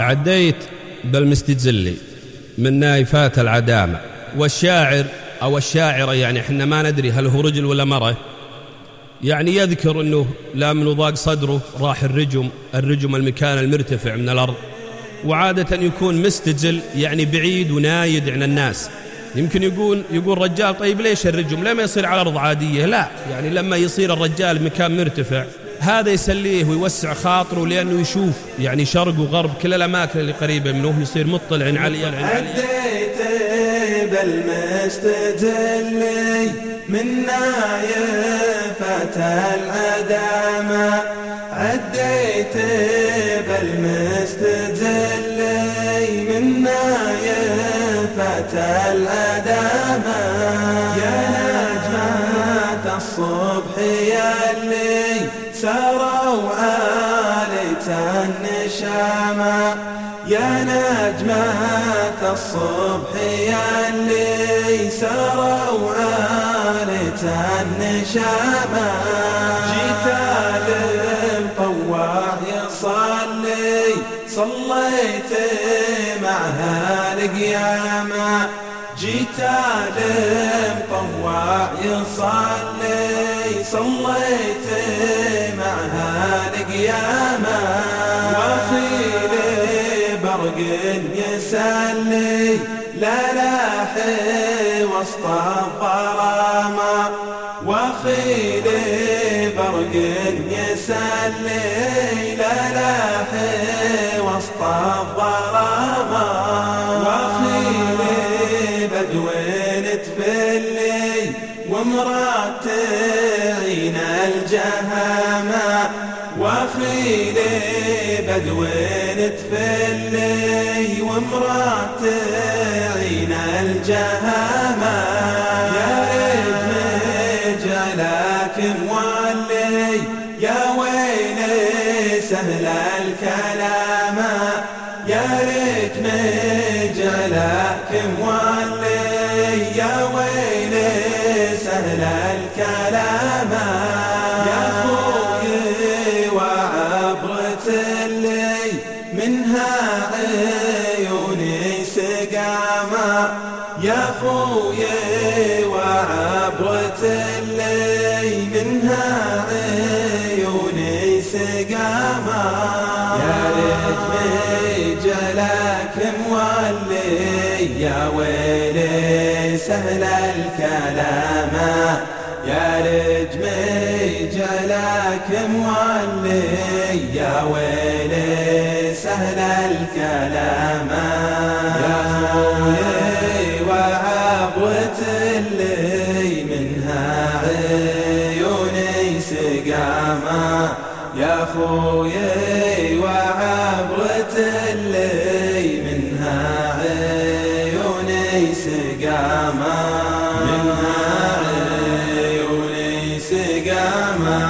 عديت بالمستجلي من نايفات العدامة. والشاعر أو الشاعرة يعني إحنا ما ندري هل هو رجل ولا مرة يعني يذكر أنه لا من ضاق صدره راح الرجم الرجم المكان المرتفع من الأرض. وعادة يكون مستجل يعني بعيد ونايد عن الناس. يمكن يقول يقول رجال طيب ليش الرجم؟ لما يصير على أرض عادية. لا يعني لما يصير الرجال مكان مرتفع هذا يسليه ويوسع خاطره لأنه يشوف يعني شرق وغرب كل الأماكن اللي قريبة منه يصير مطلع عليا عديت بالمستجلي من نايفة العدامة عديت بالمستجلي من نايفة العدامة يا نجمة الصبح يلي سروا عالية النشامة. يا نجمة الصبح يلي سروا عالية النشامة. جيت للطواع يصلي صليت معها القيامة جيت للطواع يصلي صليت القيامة. وفي برق يسلي لا لاحي وسط الظلامة وفي برق يسلي لا لاحي وسط الظلامة وفي بدو تفلي ومرات تعين الجهامة. وفي بدو تفلي ومرات تعين الجهامة. يا ريت مجالك مولي يا ويلي سهل الكلام. يا ريت مجالك مولي يا ويلي سهل الكلام. عيوني سقاما يا خوي وعبرة اللي منها عيوني سقاما يا ريت مجلك مولي يا ويلي سهل الكلام يا رجم جلك مولي يا ويلي سهل الكلام. يا خوي وعبرة اللي منها عيوني سقاما يا خوي وعبرة اللي منها عيوني سقاما منها عيوني سقاما